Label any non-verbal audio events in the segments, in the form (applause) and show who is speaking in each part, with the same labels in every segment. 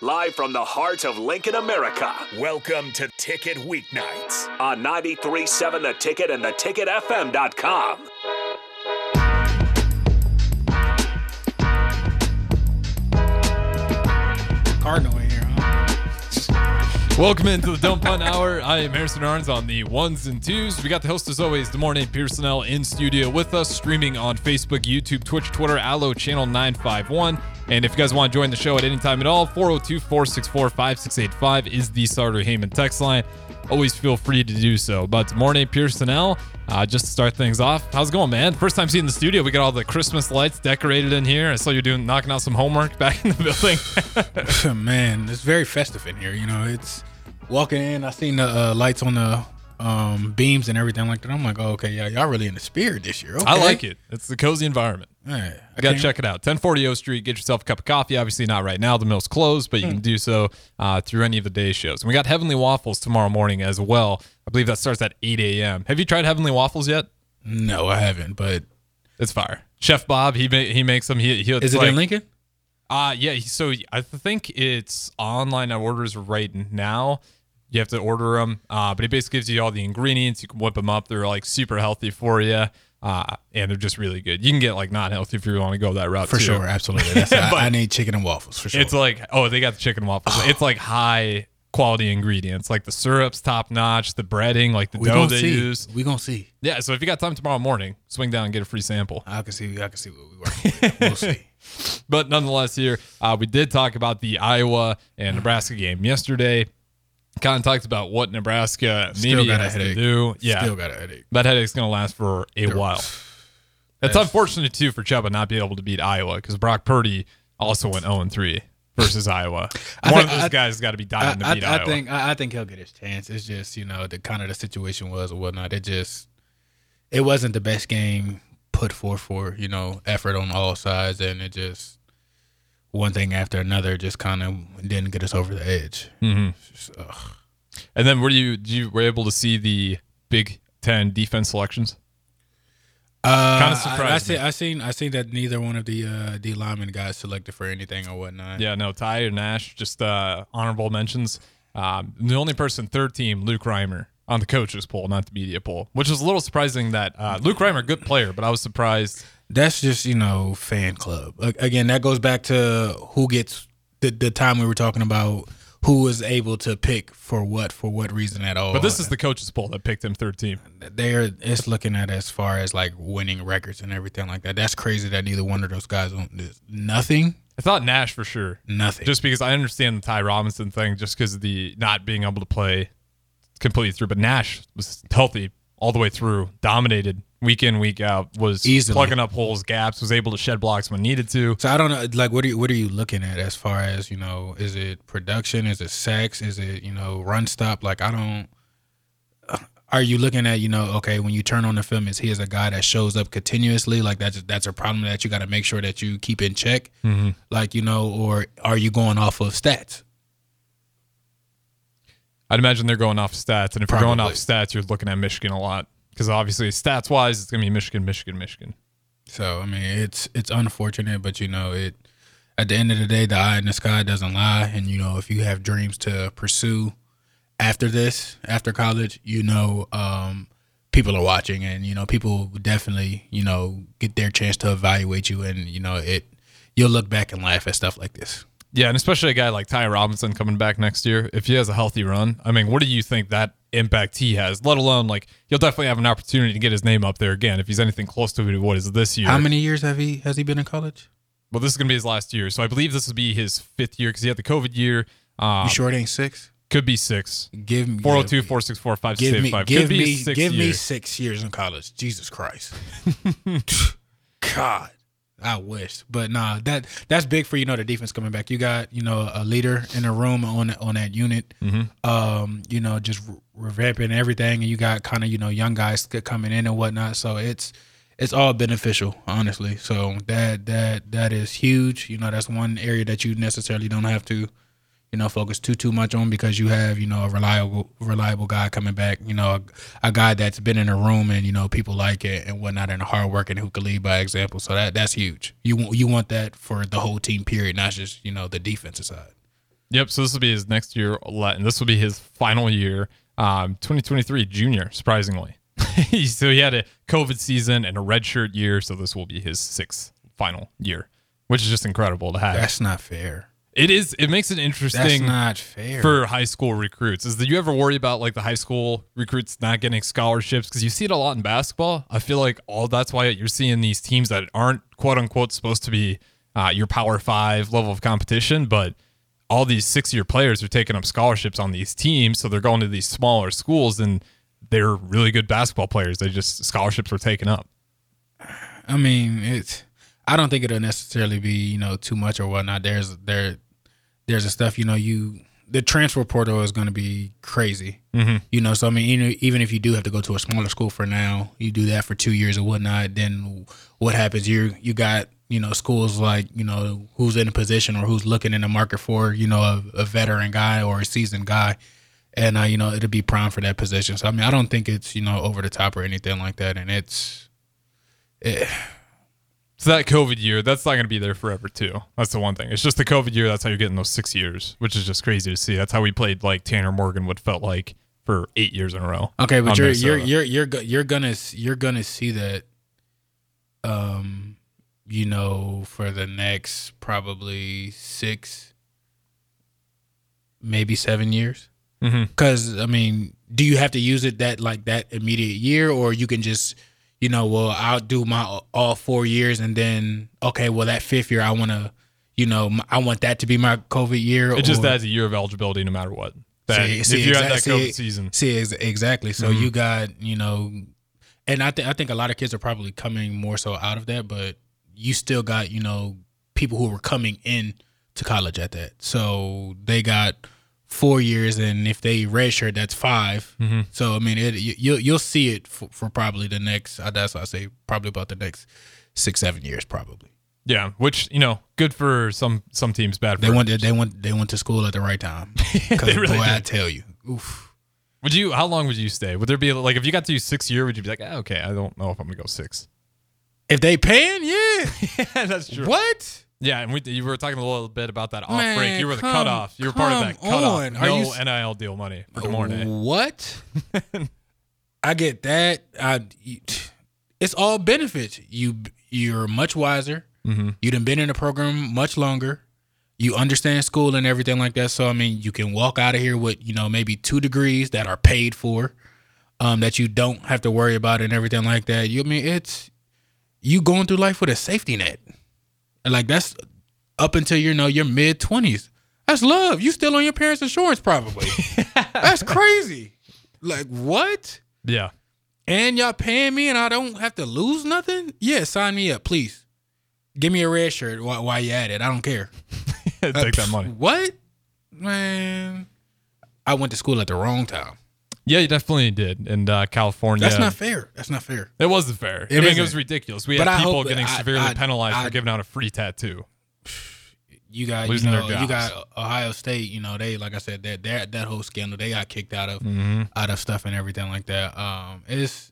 Speaker 1: live from the heart of Lincoln, America.
Speaker 2: Welcome to Ticket Weeknights.
Speaker 1: On 93.7 The Ticket and theticketfm.com.
Speaker 3: Cardinal in here, huh?
Speaker 4: Welcome into the Don't Punt Hour. I am Harrison Arns on the ones and twos. We got the host as always, De'Mornay Pierson-El in studio with us, streaming on Facebook, YouTube, Twitch, Twitter, Allo Channel 951. And if you guys want to join the show at any time at all, 402 464 5685 is the Sartor Hamann text line. Always feel free to do so. But De'Mornay Pierson-El, uh, just to start things off, how's it going, man? First time seeing the studio. We got all the Christmas lights decorated in here. I saw you doing knocking out some homework (laughs) back in the building. (laughs)
Speaker 3: Man, it's very festive in here. You know, it's walking in. I seen the uh, lights on the um, beams and everything like that. I'm like, oh, okay, yeah, y'all really in the spirit this year. Okay.
Speaker 4: I like it. It's the cozy environment.
Speaker 3: Yeah, I
Speaker 4: You got to check it out. 1040 O Street. Get yourself a cup of coffee. Obviously, not right now. The mill's closed, but you can do so uh, through any of the day shows. And we got Heavenly Waffles tomorrow morning as well. I believe that starts at 8 a.m. Have you tried Heavenly Waffles yet?
Speaker 3: No, I haven't. But
Speaker 4: It's fire. Chef Bob, he ma- he makes them. He, he
Speaker 3: is it in Lincoln?
Speaker 4: Uh yeah. So I think it's online orders right now. You have to order them, uh, but it basically gives you all the ingredients. You can whip them up. They're like super healthy for you, uh, and they're just really good. You can get like not healthy if you want to go that route
Speaker 3: For
Speaker 4: too.
Speaker 3: sure, absolutely. That's, (laughs) I,
Speaker 4: But-
Speaker 3: I need chicken and waffles for sure.
Speaker 4: It's like oh, they got the chicken and waffles. It's like high quality ingredients, like the syrup's top notch, the breading, like the
Speaker 3: we
Speaker 4: dough they
Speaker 3: see.
Speaker 4: use.
Speaker 3: We gonna see.
Speaker 4: Yeah, so if you got time tomorrow morning, swing down and get a free sample.
Speaker 3: I can see. I can see what we working with. We'll (laughs) see.
Speaker 4: But nonetheless, here uh, we did talk about the Iowa and Nebraska game yesterday. Kind of talked about what Nebraska
Speaker 3: Still
Speaker 4: maybe
Speaker 3: got a
Speaker 4: has to
Speaker 3: headache.
Speaker 4: do. Yeah,
Speaker 3: Still got a headache.
Speaker 4: that headache's going to last for a while. (sighs) It's unfortunate too for Chubba not being able to beat Iowa because Brock Purdy also went 0 3 versus (laughs) Iowa. One
Speaker 3: think-
Speaker 4: of those
Speaker 3: I-
Speaker 4: guys got to be
Speaker 3: I,
Speaker 4: dying to
Speaker 3: I,
Speaker 4: beat
Speaker 3: I
Speaker 4: Iowa.
Speaker 3: think I, I think he'll get his chance. It's just you know the kind of the situation was or whatnot. It just it wasn't the best game put forth for you know effort on all sides, and it just one thing after another just kind of didn't get us over the edge.
Speaker 4: Mhm.
Speaker 3: Just.
Speaker 4: And then were you you were able to see the Big Ten defense selections?
Speaker 3: Uh,
Speaker 4: Kinda surprised
Speaker 3: I, see,
Speaker 4: me.
Speaker 3: I seen I seen that neither one of the uh, D lineman guys selected for anything or whatnot.
Speaker 4: Yeah, no, Ty or Nash, just uh, honorable mentions. Um, the only person, third team, Luke Reimer on the coaches poll, not the media poll, which is a little surprising that uh, Luke Reimer, good player, but I was surprised.
Speaker 3: That's just you know fan club. Again, that goes back to who gets the the time we were talking about who is able to pick for what for what reason at all.
Speaker 4: But this is the coaches poll that picked him third team.
Speaker 3: they're it's looking at as far as like winning records and everything like that. That's crazy that neither one of those guys don't nothing,
Speaker 4: I thought Nash for sure,
Speaker 3: nothing.
Speaker 4: just because I understand the Ty Robinson thing, just because of the not being able to play completely through. But Nash was healthy all the way through, dominated week in, week out, was
Speaker 3: Easily.
Speaker 4: plugging up holes, gaps, was able to shed blocks when needed to.
Speaker 3: so I don't know. Like, what are you what are you looking at as far as you know? Is it production? Is it sex? Is it you know run stop? Like, I don't. Uh, are you looking at you know okay when you turn on the film is he is a guy that shows up continuously like that's that's a problem that you got to make sure that you keep in check mm-hmm. like you know or are you going off of stats
Speaker 4: I'd imagine they're going off stats, and if you're going off stats, you're looking at Michigan a lot because obviously stats wise, it's gonna be Michigan, Michigan, Michigan.
Speaker 3: So I mean, it's it's unfortunate, but you know, it at the end of the day, the eye in the sky doesn't lie, and you know, if you have dreams to pursue after this, after college, you know, um, people are watching, and you know, people definitely, you know, get their chance to evaluate you, and you know, it you'll look back and laugh at stuff like this.
Speaker 4: Yeah, and especially a guy like Ty Robinson coming back next year, if he has a healthy run, I mean, what do you think that impact he has? Let alone like he'll definitely have an opportunity to get his name up there again if he's anything close to what is this year.
Speaker 3: How many years have he has he been in college?
Speaker 4: Well, this is gonna be his last year, so I believe this will be his fifth year because he had the COVID year. Um,
Speaker 3: You sure it ain't six?
Speaker 4: Could be six.
Speaker 3: Give me
Speaker 4: 402 464
Speaker 3: Give me,
Speaker 4: 5685.
Speaker 3: give me, give me six years in college. Jesus Christ, (laughs) God, I wish, but nah, that that's big for you know the defense coming back. You got you know a leader in the room on on that unit. Um, you know, just re- revamping everything, and you got kind of you know young guys coming in and whatnot. So it's it's all beneficial, honestly. So that that that is huge. You know, that's one area that you necessarily don't have to you know, focus too too much on because you have you know a reliable reliable guy coming back. You know, a, a guy that's been in a room and you know people like it and whatnot, and hard working who can lead by example. So that that's huge. You want you want that for the whole team. Period, not just you know the defensive side.
Speaker 4: Yep. So this will be his next year, and this will be his final year. Um, 2023 junior, surprisingly. (laughs) so he had a COVID season and a redshirt year. So this will be his sixth final year, which is just incredible to have.
Speaker 3: That's not fair.
Speaker 4: It is. It makes it interesting.
Speaker 3: That's not fair.
Speaker 4: for high school recruits. Is that you ever worry about like the high school recruits not getting scholarships? Because you see it a lot in basketball. I feel like all that's why you're seeing these teams that aren't quote unquote supposed to be uh, your power five level of competition, but all these six year players are taking up scholarships on these teams, so they're going to these smaller schools and they're really good basketball players. They just scholarships were taken up.
Speaker 3: I mean, it's. I don't think it'll necessarily be you know too much or whatnot. There's there, there's a stuff you know you the transfer portal is going to be crazy. Mm-hmm. You know, so I mean, even, even if you do have to go to a smaller school for now, you do that for two years or whatnot. Then what happens? You you got you know schools like you know who's in a position or who's looking in the market for you know a, a veteran guy or a seasoned guy, and uh, you know it'll be prime for that position. So I mean, I don't think it's you know over the top or anything like that, and it's. It,
Speaker 4: So that COVID year, that's not going to be there forever too. That's the one thing. It's just the COVID year. That's how you're getting those six years, which is just crazy to see. That's how we played like Tanner Morgan would felt like for eight years in a row.
Speaker 3: Okay, but you're you're you're you're you're gonna you're gonna see that, um, you know, for the next probably six, maybe seven years. Because I mean, do you have to use it that like that immediate year, or you can just, you know, well, I'll do my all four years, and then okay, well, that fifth year, I want to, you know, I want that to be my COVID year.
Speaker 4: It just adds a year of eligibility no matter what. That
Speaker 3: See-
Speaker 4: if
Speaker 3: see,
Speaker 4: you had
Speaker 3: exact-
Speaker 4: that COVID
Speaker 3: see-
Speaker 4: season,
Speaker 3: See ex- exactly. So
Speaker 4: Mm-hmm.
Speaker 3: you got you know, and I think I think a lot of kids are probably coming more so out of that, but you still got you know people who were coming in to college at that. So they got four years, and if they redshirt, that's 5
Speaker 4: Mm-hmm.
Speaker 3: So I mean, it, you, you'll you'll see it for, for probably the next. uh, That's what I say probably about the next six seven years probably.
Speaker 4: yeah, which you know, good for some some teams, bad for
Speaker 3: They went
Speaker 4: others.
Speaker 3: they went they went to school at the right time. (laughs) Because
Speaker 4: really
Speaker 3: boy, I
Speaker 4: did.
Speaker 3: tell you, oof.
Speaker 4: Would you? How long would you stay? Would there be like if you got to use six year? Would you be like, ah, okay, I don't know if I'm gonna go six.
Speaker 3: If they paying, yeah. (laughs)
Speaker 4: That's true.
Speaker 3: What?
Speaker 4: Yeah, and we you were talking a little bit about that off
Speaker 3: Man,
Speaker 4: break. You were the
Speaker 3: come-
Speaker 4: cutoff. You were part of that cutoff.
Speaker 3: on. Are
Speaker 4: No
Speaker 3: you
Speaker 4: NIL deal money for De'Mornay.
Speaker 3: What? (laughs) I get that. I, it's all benefits. You you're much wiser.
Speaker 4: Mm-hmm.
Speaker 3: You done been in the program much longer. You understand school and everything like that. So I mean, you can walk out of here with you know maybe two degrees that are paid for, um, that you don't have to worry about and everything like that. You I mean it's you going through life with a safety net, and like that's up until you know your mid twenties. That's love. You still on your parents' insurance probably. (laughs) that's crazy. Like what?
Speaker 4: Yeah.
Speaker 3: And y'all paying me and I don't have to lose nothing? Yeah, sign me up, please. Give me a red shirt while, while you at it. I don't care. (laughs)
Speaker 4: Take
Speaker 3: Uh,
Speaker 4: that money.
Speaker 3: What? Man. I went to school at the wrong time.
Speaker 4: Yeah, you definitely did. In uh, California,
Speaker 3: That's not fair. That's not fair.
Speaker 4: It wasn't fair.
Speaker 3: It
Speaker 4: I mean, it
Speaker 3: isn't.
Speaker 4: was ridiculous. We
Speaker 3: But
Speaker 4: had
Speaker 3: I
Speaker 4: people getting
Speaker 3: I-
Speaker 4: severely penalized for giving out a free tattoo.
Speaker 3: You got you
Speaker 4: Losing their
Speaker 3: know you got Ohio State. You know they like I said that that that whole scandal they got kicked out of
Speaker 4: Mm-hmm.
Speaker 3: out of stuff and everything like that. Um, it's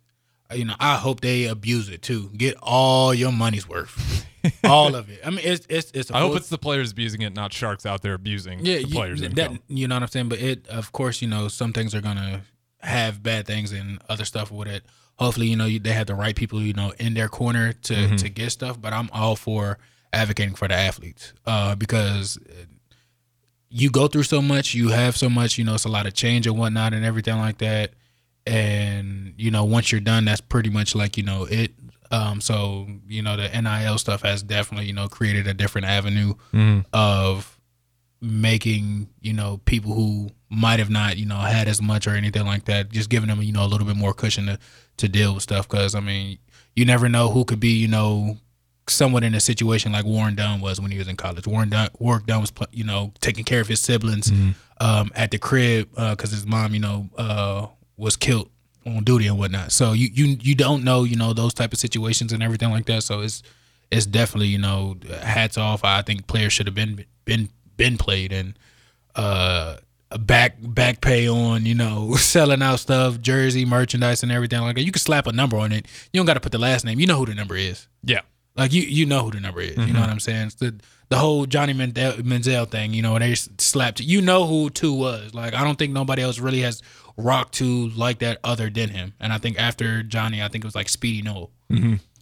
Speaker 3: you know I hope they abuse it too. Get all your money's worth, (laughs) all of it. I mean it's it's it's.
Speaker 4: I hope it's the players abusing it, not sharks out there abusing
Speaker 3: yeah
Speaker 4: the
Speaker 3: you,
Speaker 4: players'
Speaker 3: that you know what I'm saying. But it of course you know some things are gonna have bad things and other stuff with it. Hopefully you know you, they have the right people you know in their corner to
Speaker 4: Mm-hmm.
Speaker 3: to get stuff. But I'm all for advocating for the athletes uh, because you go through so much, you have so much, you know, it's a lot of change and whatnot and everything like that. And, you know, once you're done, that's pretty much like, you know, it. Um, so, you know, the NIL stuff has definitely, you know, created a different avenue of making, you know, people who might have not, you know, had as much or anything like that, just giving them, you know, a little bit more cushion to, to deal with stuff. Cause I mean, you never know who could be, you know, somewhat in a situation like Warrick Dunn was when he was in college. Warrick Dunn, Warrick Dunn was, you know, taking care of his siblings um, at the crib because his mom, you know, uh, was killed on duty and whatnot. So you you you don't know, you know, those type of situations and everything like that. So it's it's definitely, you know, hats off. I think players should have been been been played and uh a back back pay on, you know, (laughs) selling out stuff, jersey, merchandise and everything like that. You can slap a number on it. You don't got to put the last name. You know who the number is.
Speaker 4: yeah.
Speaker 3: Like you you know who the number is. You know what I'm saying? The the whole Johnny Mandel, Manziel thing. You know they slapped. You know who two was. Like I don't think nobody else really has rocked two like that other than him. And I think after Johnny, I think it was like Speedy Noil.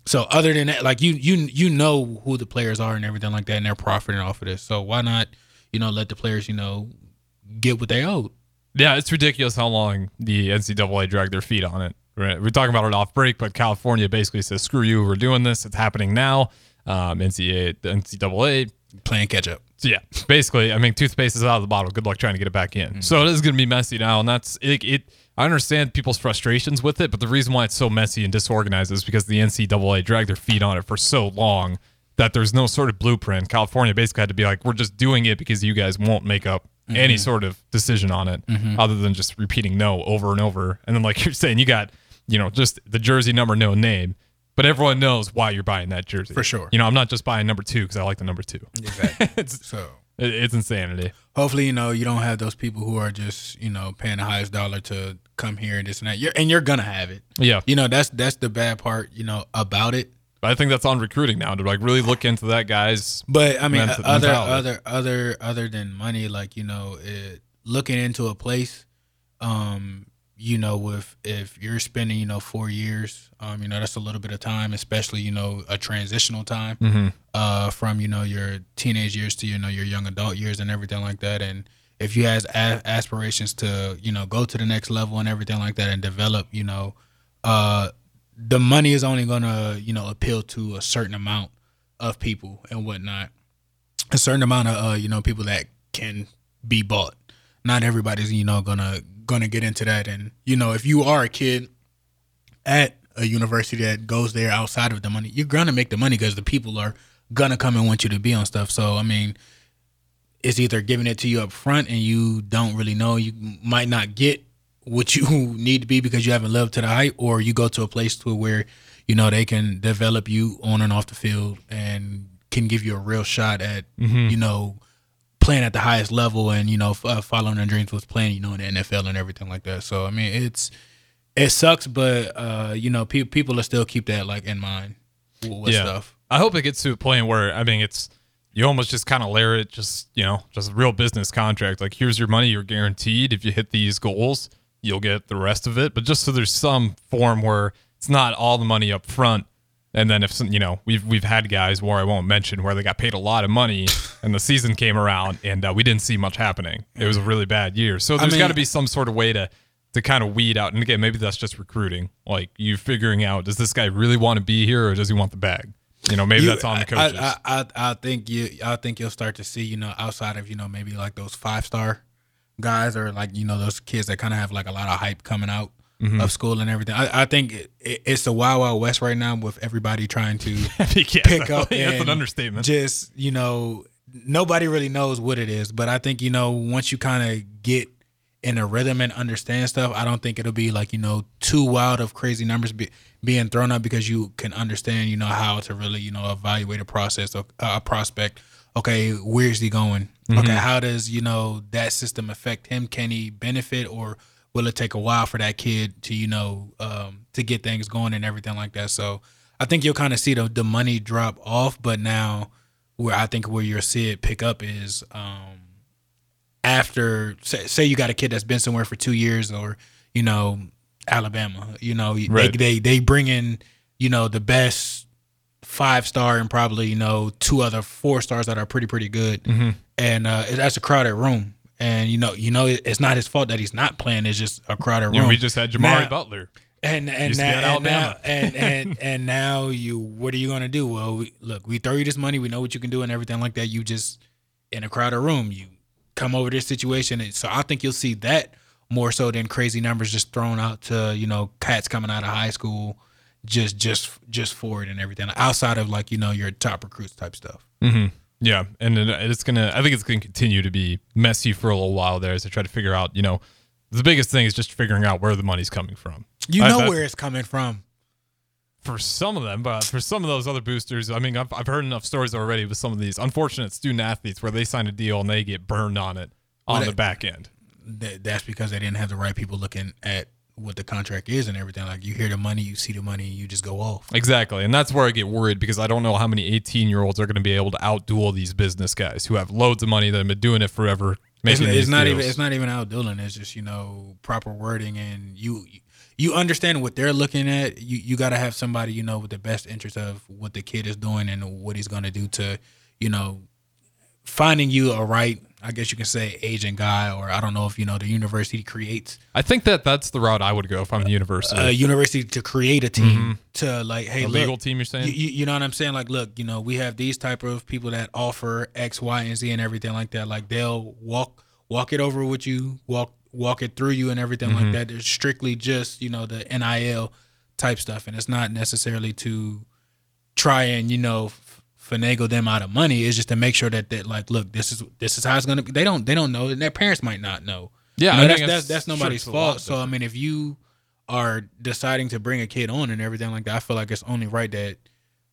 Speaker 3: So other than that, like you you you know who the players are and everything like that, and they're profiting off of this. So why not, you know, let the players, you know, get what they owed?
Speaker 4: Yeah, it's ridiculous how long the NCAA dragged their feet on it. Right? We're talking about it off break, but California basically says, "Screw you, we're doing this. It's happening now." Um, NCAA, the NCAA
Speaker 3: Playing catch up.
Speaker 4: So yeah, basically, I mean, toothpaste is out of the bottle. Good luck trying to get it back in. So it is going to be messy now, and that's it, it. I understand people's frustrations with it, but the reason why it's so messy and disorganized is because the NCAA dragged their feet on it for so long that there's no sort of blueprint. California basically had to be like, we're just doing it because you guys won't make up any mm-hmm. sort of decision on it, mm-hmm. other than just repeating no over and over. And then, like (laughs) you're saying, you got you know just the jersey number, no name. But everyone knows why you're buying that jersey.
Speaker 3: For sure.
Speaker 4: You know, I'm not just buying number two because I like the number two.
Speaker 3: Exactly. (laughs)
Speaker 4: it's
Speaker 3: so
Speaker 4: it- It's insanity.
Speaker 3: hopefully, you know, you don't have those people who are just, you know, paying the highest dollar to come here and this and that. You're, and you're gonna have it.
Speaker 4: Yeah.
Speaker 3: You know, that's that's the bad part, you know, about it.
Speaker 4: But I think that's on recruiting now to like really look into that guy's.
Speaker 3: But I mean,
Speaker 4: Ment-
Speaker 3: other
Speaker 4: mentality.
Speaker 3: other other other than money, like you know, it, looking into a place, um, you know, with if you're spending, you know, four years, um, you know, that's a little bit of time, especially you know, a transitional time, uh, from you know your teenage years to you know your young adult years and everything like that, and if you has a- aspirations to you know go to the next level and everything like that and develop, you know, uh, the money is only gonna you know appeal to a certain amount of people and whatnot a certain amount of uh, you know people that can be bought. Not everybody's you know gonna gonna get into that. And you know if you are a kid at a university that goes there outside of the money, you're gonna make the money because the people are gonna come and want you to be on stuff. So I mean, it's either giving it to you up front and you don't really know you might not get what you (laughs) need to be because you haven't lived to the height, or you go to a place to where you know they can develop you on and off the field and can give you a real shot at you know playing at the highest level and you know f- uh, following their dreams was playing you know in the NFL and everything like that. So I mean it's it sucks, but uh, you know pe- people will still keep that like in mind with with stuff.
Speaker 4: I hope it gets to a point where I mean it's you almost just kind of layer it just you know just a real business contract like here's your money you're guaranteed if you hit these goals you'll get the rest of it but just so there's some form where it's not all the money up front. And then if some, you know we've we've had guys where I won't mention where they got paid a lot of money and the season came around and uh, we didn't see much happening. It was a really bad year. So there's
Speaker 3: mean-
Speaker 4: got to be some sort of way to to kind of weed out and again maybe that's just recruiting like you figuring out does this guy really want to be here or does he want the bag? You know maybe
Speaker 3: You-
Speaker 4: that's on the coaches
Speaker 3: I, I, I, I think you I think you'll start to see, you know, outside of, you know, maybe like those five star guys or like, you know, those kids that kind of have like a lot of hype coming out
Speaker 4: Mm-hmm.
Speaker 3: of school and everything. I, I think it, it, it's the wild wild west right now with everybody trying to (laughs)
Speaker 4: Yeah,
Speaker 3: pick up (laughs)
Speaker 4: that's an understatement.
Speaker 3: Just, you know, nobody really knows what it is, but I think, you know, once you kind of get in a rhythm and understand stuff, I don't think it'll be like, you know, too wild of crazy numbers be, being thrown up because you can understand, you know, how to really, you know, evaluate a process of a prospect. Okay, where's he going? Okay, how does, you know, that system affect him? Can he benefit or will it take a while for that kid to, you know, um, to get things going and everything like that? So I think you'll kind of see the, the money drop off, but now where I think where you'll see it pick up is um, after say, say you got a kid that's been somewhere for two years or you know Alabama, you know
Speaker 4: Right.
Speaker 3: they, they they bring in you know the best five star and probably you know two other four stars that are pretty pretty good,
Speaker 4: Mm-hmm.
Speaker 3: and uh, that's a crowded room. And you know, you know, it- it's not his fault that he's not playing. It's just a crowded room.
Speaker 4: Know, we just had Jamari
Speaker 3: Now-
Speaker 4: Butler.
Speaker 3: and and
Speaker 4: Used to be
Speaker 3: now, and, now and, (laughs) and and now you what are you gonna do? Well, we, look, we throw you this money, we know what you can do and everything like that. You just in a crowded room, you come over this situation, and so I think you'll see that more so than crazy numbers just thrown out to you know cats coming out of high school, just just just for it and everything outside of like you know your top recruits type stuff. Mm-hmm.
Speaker 4: Yeah, and it's gonna. I think it's gonna continue to be messy for a little while there as they try to figure out. You know, the biggest thing is just figuring out where the money's coming from.
Speaker 3: You know
Speaker 4: I-
Speaker 3: where it's coming from.
Speaker 4: for some of them, but for some of those other boosters, I mean, I've, I've heard enough stories already with some of these unfortunate student athletes where they sign a deal and they get burned on it on
Speaker 3: Well,
Speaker 4: the back end.
Speaker 3: That, that's because they didn't have the right people looking at what the contract is and everything. Like you hear the money, you see the money, you just go off.
Speaker 4: Exactly. And that's where I get worried because I don't know how many 18 year olds are going to be able to outduel these business guys who have loads of money that have been doing it forever.
Speaker 3: It's,
Speaker 4: Making
Speaker 3: it's not
Speaker 4: deals.
Speaker 3: even it's not even outdueling. It's just you know proper wording and you you understand what they're looking at. You you got to have somebody you know with the best interest of what the kid is doing and what he's going to do to you know finding you a right. I guess you can say agent guy, or I don't know if you know the university creates
Speaker 4: I think that that's the route I would go if I'm the uh, university.
Speaker 3: a university to create a team mm-hmm. to like, hey,
Speaker 4: a
Speaker 3: look,
Speaker 4: legal team, you're saying?
Speaker 3: You, you, know what I'm saying? Like, look, you know, we have these type of people that offer X, Y, and Z and everything like that. Like, they'll walk walk it over with you, walk walk it through you, and everything like mm-hmm. that. It's strictly just you know the NIL type stuff, and it's not necessarily to try and you know finagle them out of money. is just to make sure that that like, look, this is this is how it's gonna. be. They don't they don't know, and their parents might not know.
Speaker 4: Yeah,
Speaker 3: You know,
Speaker 4: I
Speaker 3: that's, that's
Speaker 4: that's-
Speaker 3: nobody's
Speaker 4: sure, it's a lot
Speaker 3: fault. So I mean, if you are deciding to bring a kid on and everything like that, I feel like it's only right that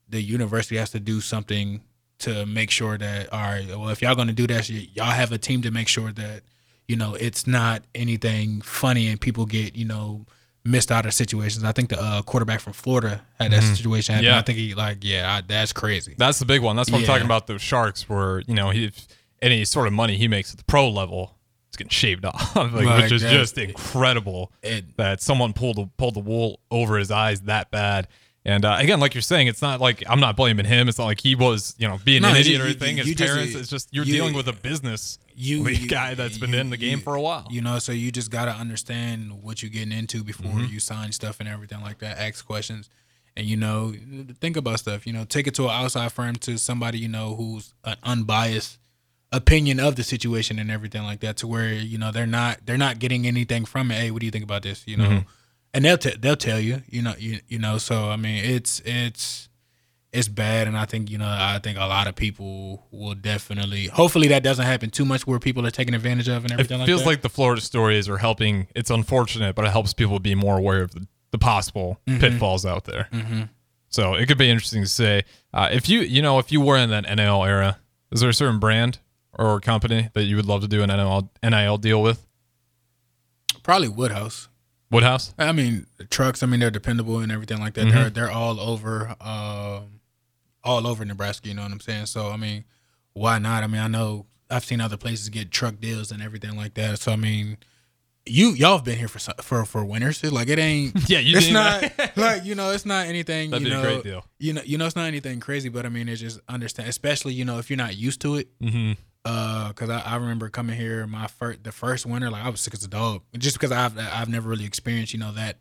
Speaker 3: the university has to do something to make sure that all right, well, if y'all gonna do that, y'all have a team to make sure that you know it's not anything funny and people get you know missed out of situations. I think the uh, quarterback from Florida had that situation. happen.
Speaker 4: Mm-hmm. Yeah.
Speaker 3: I think he like yeah, I, that's crazy.
Speaker 4: That's the big one. That's what I'm talking about. The sharks, where you know, he if any sort of money he makes at the pro level is getting shaved (laughs) off, like,
Speaker 3: Like,
Speaker 4: which is just incredible.
Speaker 3: It-
Speaker 4: that someone pulled the, pulled the wool over his eyes that bad. And uh, again, like you're saying, it's not like I'm not blaming him. It's not like he was, you know, being
Speaker 3: No,
Speaker 4: an
Speaker 3: you-
Speaker 4: idiot or
Speaker 3: you-
Speaker 4: anything.
Speaker 3: you
Speaker 4: His
Speaker 3: just-
Speaker 4: parents. it's just you're
Speaker 3: you-
Speaker 4: dealing with a business
Speaker 3: you, (laughs) you-
Speaker 4: guy that's been
Speaker 3: you-
Speaker 4: in the game
Speaker 3: you-
Speaker 4: for a while.
Speaker 3: You know, so you just gotta understand what you're getting into before
Speaker 4: Mm-hmm.
Speaker 3: you sign stuff and everything like that. Ask questions, and you know, think about stuff. You know, take it to an outside firm to somebody you know who's an unbiased opinion of the situation and everything like that, to where you know they're not they're not getting anything from it. Hey, what do you think about this? You know,
Speaker 4: Mm-hmm.
Speaker 3: And they'll t- they'll tell you. You know, you you know. So I mean, it's it's it's bad and i think you know i think a lot of people will definitely hopefully that doesn't happen too much where people are taking advantage of and everything like It feels
Speaker 4: like the Florida stories are helping. It's unfortunate, but it helps people be more aware of the, the possible
Speaker 3: Mm-hmm.
Speaker 4: pitfalls out there. So it could be interesting to say uh, if you you know if you were in that NIL era, is there a certain brand or company that you would love to do an NIL NIL deal with?
Speaker 3: probably woodhouse
Speaker 4: Woodhouse.
Speaker 3: i mean trucks i mean they're dependable and everything like that
Speaker 4: Mm-hmm.
Speaker 3: they're they're all over um all over nebraska you know what i'm saying so i mean why not i mean i know i've seen other places get truck deals and everything like that so i mean you y'all have been here for for for winners like it ain't (laughs)
Speaker 4: Yeah, you
Speaker 3: it's not (laughs) like you know it's not anything
Speaker 4: That'd
Speaker 3: you
Speaker 4: be a great deal.
Speaker 3: you know you know it's not anything crazy but i mean it's just understand especially you know if you're not used to it
Speaker 4: Mm-hmm.
Speaker 3: Uh because I, I remember coming here my first the first winter like i was sick as a dog. Just because i've i've never really experienced you know that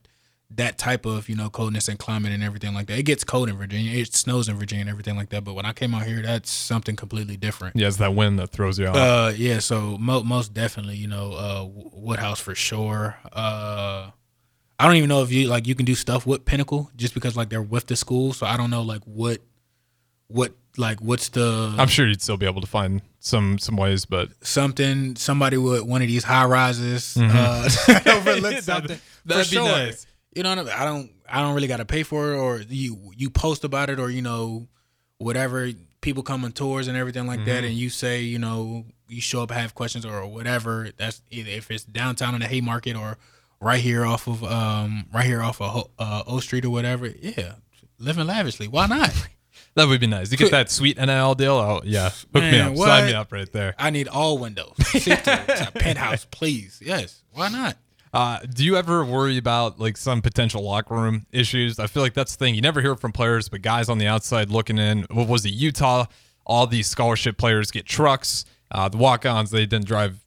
Speaker 3: that type of you know coldness and climate and everything like that. It gets cold in virginia. It snows in virginia and everything like that. But when i came out here that's something completely different.
Speaker 4: Yeah, it's that wind that throws you off.
Speaker 3: uh yeah so mo- most definitely you know uh woodhouse for sure. Uh i don't even know if you like you can do stuff with pinnacle just because like they're with the school. So i don't know like what what like what's the
Speaker 4: I'm sure you'd still be able to find some some ways, but
Speaker 3: something somebody with one of these high rises uh (laughs) overlook (laughs)
Speaker 4: That'd-
Speaker 3: something
Speaker 4: that'd
Speaker 3: for
Speaker 4: be
Speaker 3: sure.
Speaker 4: nice.
Speaker 3: you know what I, mean? I don't i don't really got to pay for it or you you post about it or you know whatever people come on tours and everything like that and you say you know you show up have questions or whatever that's either if it's downtown in the haymarket or right here off of um right here off of uh, o street or whatever yeah living lavishly why not (laughs)
Speaker 4: that would be nice. You get that sweet NIL deal. Oh yeah, hook me
Speaker 3: Man,
Speaker 4: up, sign me up right there.
Speaker 3: i need all windows (laughs) penthouse please yes why not
Speaker 4: Uh, do you ever worry about like some potential locker room issues? I feel like that's the thing. You never hear from players, but guys on the outside looking in. What was it? Utah. All these scholarship players get trucks. Uh, the walk-ons they didn't drive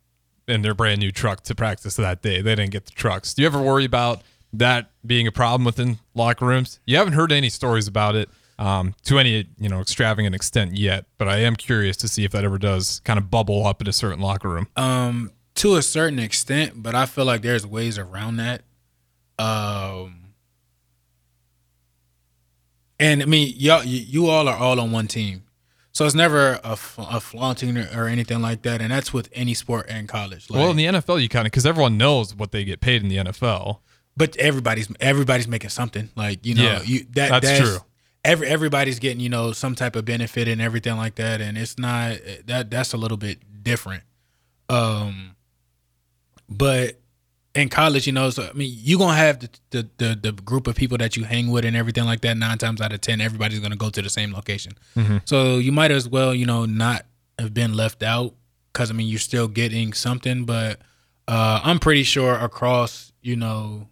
Speaker 4: in their brand new truck to practice that day. They didn't get the trucks. Do you ever worry about that being a problem within locker rooms? You haven't heard any stories about it um, to any you know extravagant extent yet, but I am curious to see if that ever does kind of bubble up in a certain locker room.
Speaker 3: Um, to a certain extent, but I feel like there's ways around that. Um, and I mean, y'all, you, you all are all on one team, so it's never a flaunting or, or anything like that, and that's with any sport and college. Like,
Speaker 4: well, in the NFL, you kind of because everyone knows what they get paid in the NFL.
Speaker 3: but everybody's everybody's making something. Like you know,
Speaker 4: Yeah,
Speaker 3: you that
Speaker 4: that's
Speaker 3: that's,
Speaker 4: true.
Speaker 3: Every everybody's getting you know some type of benefit and everything like that, and it's not that that's a little bit different. Um, but in college, you know, so I mean, you're gonna have the, the the the group of people that you hang with and everything like that. Nine times out of ten, everybody's gonna go to the same location. So you might as well, you know, not have been left out because I mean, you're still getting something. But uh, I'm pretty sure across, you know,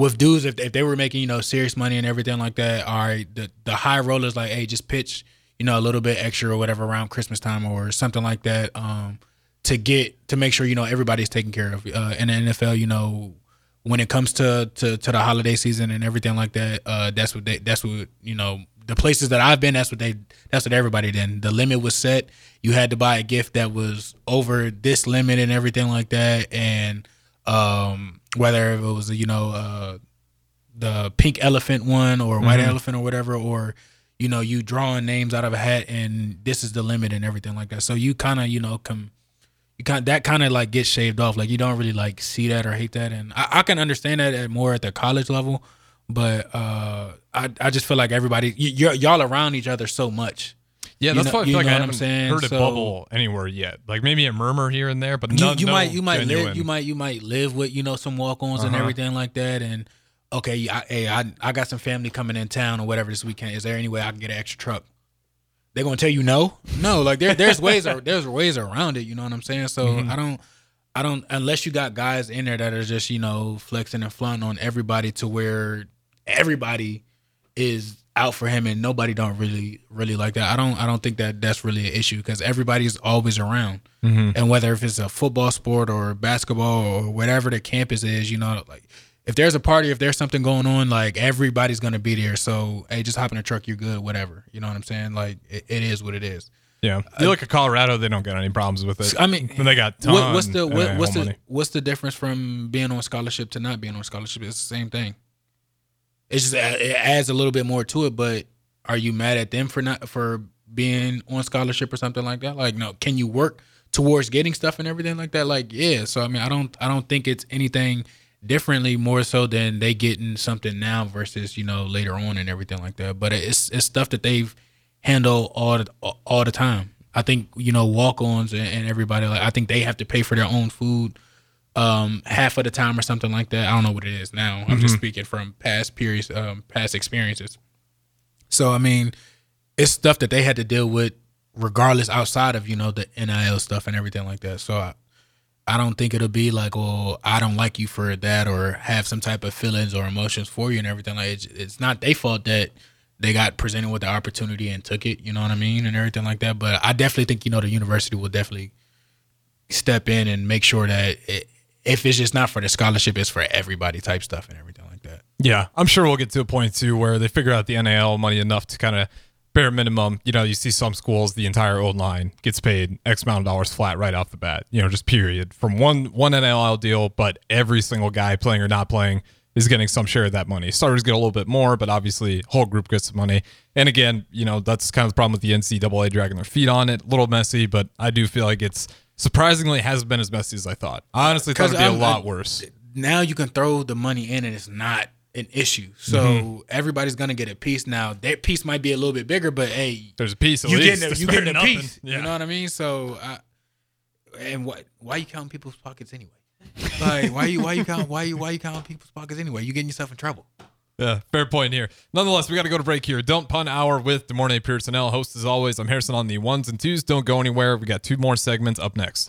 Speaker 3: with dudes, if, if they were making, you know, serious money and everything like that, all right, the, the high rollers like, hey, just pitch, you know, a little bit extra or whatever around Christmas time or something like that, um, to get to make sure, you know, everybody's taken care of. Uh, in the NFL, you know, when it comes to, to to the holiday season and everything like that, uh, that's what they that's what you know the places that I've been. That's what they that's what everybody did. The limit was set. You had to buy a gift that was over this limit and everything like that, and um, whether it was you know uh, the pink elephant one or white elephant or whatever, or you know you drawing names out of a hat and this is the limit and everything like that. So you kind of you know come you kind that kind of like gets shaved off. Like you don't really like see that or hate that, and I, I can understand that at more at the college level, but uh, I I just feel like everybody y- y'all around each other so much.
Speaker 4: Yeah,
Speaker 3: You
Speaker 4: that's
Speaker 3: know-
Speaker 4: why I
Speaker 3: you
Speaker 4: feel like I
Speaker 3: what I'm
Speaker 4: haven't heard it
Speaker 3: So-
Speaker 4: bubble anywhere yet. Like maybe a murmur here and there, but
Speaker 3: You,
Speaker 4: no,
Speaker 3: you
Speaker 4: no
Speaker 3: might you might
Speaker 4: genuine.
Speaker 3: live you might you might live with you know some walk-ons and
Speaker 4: Uh-huh.
Speaker 3: everything like that, and okay, I, hey, I I got some family coming in town or whatever this weekend. Is there any way I can get an extra truck? They're gonna tell you no, no. Like there there's ways there's ways around it. You know what I'm saying? So
Speaker 4: Mm-hmm.
Speaker 3: I don't. I don't unless you got guys in there that are just you know flexing and flaunting on everybody to where everybody is out for him and nobody don't really really like that. I don't I don't think that that's really an issue because everybody's always around,
Speaker 4: Mm-hmm.
Speaker 3: and whether if it's a football sport or basketball or whatever the campus is, you know, like if there's a party, if there's something going on, like everybody's gonna be there. So hey, just hop in a truck, you're good, whatever. You know what I'm saying? Like it, it is what it is.
Speaker 4: Yeah, you look at Colorado; they don't get any problems with it.
Speaker 3: I mean,
Speaker 4: they got ton,
Speaker 3: what's the what,
Speaker 4: uh,
Speaker 3: what's the
Speaker 4: money.
Speaker 3: what's the difference from being on scholarship to not being on scholarship? It's the same thing. It's just it adds a little bit more to it. But are you mad at them for not for being on scholarship or something like that? Like, no, can you work towards getting stuff and everything like that? Like, yeah. So I mean, I don't I don't think it's anything differently more so than they getting something now versus you know later on and everything like that. But it's it's stuff that they've handled all the, all the time. I think you know walk-ons and, and everybody like I think they have to pay for their own food um half of the time or something like that. I don't know what it is now. I'm just speaking from past periods, um, past experiences. So I mean, it's stuff that they had to deal with regardless outside of you know the NIL stuff and everything like that. So I, I don't think it'll be like, well, I don't like you for that, or have some type of feelings or emotions for you and everything. Like it's, it's not their fault that they got presented with the opportunity and took it. You know what I mean, and everything like that. But I definitely think you know the university will definitely step in and make sure that it, if it's just not for the scholarship, it's for everybody type stuff and everything like that.
Speaker 4: Yeah, I'm sure we'll get to a point too where they figure out the NIL money enough to kind of bare minimum. You know, you see some schools, the entire old line gets paid X amount of dollars flat right off the bat. You know, just period from one one NIL deal, but every single guy playing or not playing is getting some share of that money. Starters get a little bit more, but obviously whole group gets some money. And again, you know, that's kind of the problem with the NCAA dragging their feet on it. A little messy, but I do feel like it's surprisingly hasn't been as messy as I thought. I honestly thought it'd be a
Speaker 3: I'm-
Speaker 4: lot
Speaker 3: I-
Speaker 4: worse.
Speaker 3: Now you can throw the money in and it's not an issue. So
Speaker 4: Mm-hmm.
Speaker 3: everybody's gonna get a piece. Now that piece might be a little bit bigger, but hey,
Speaker 4: There's a piece at
Speaker 3: you
Speaker 4: least. (laughs)
Speaker 3: getting a, you getting a piece.
Speaker 4: Yeah.
Speaker 3: You know what I mean? So, I, and what? Why you counting people's pockets anyway? Like, why you why you count why you why you counting people's pockets anyway? You getting yourself in trouble.
Speaker 4: Yeah, fair point here. Nonetheless, we got to go to break here. Don't Punt hour with De'Mornay Pierson-El. Host as always, I'm Harrison on the ones and twos. Don't go anywhere. We got two more segments up next.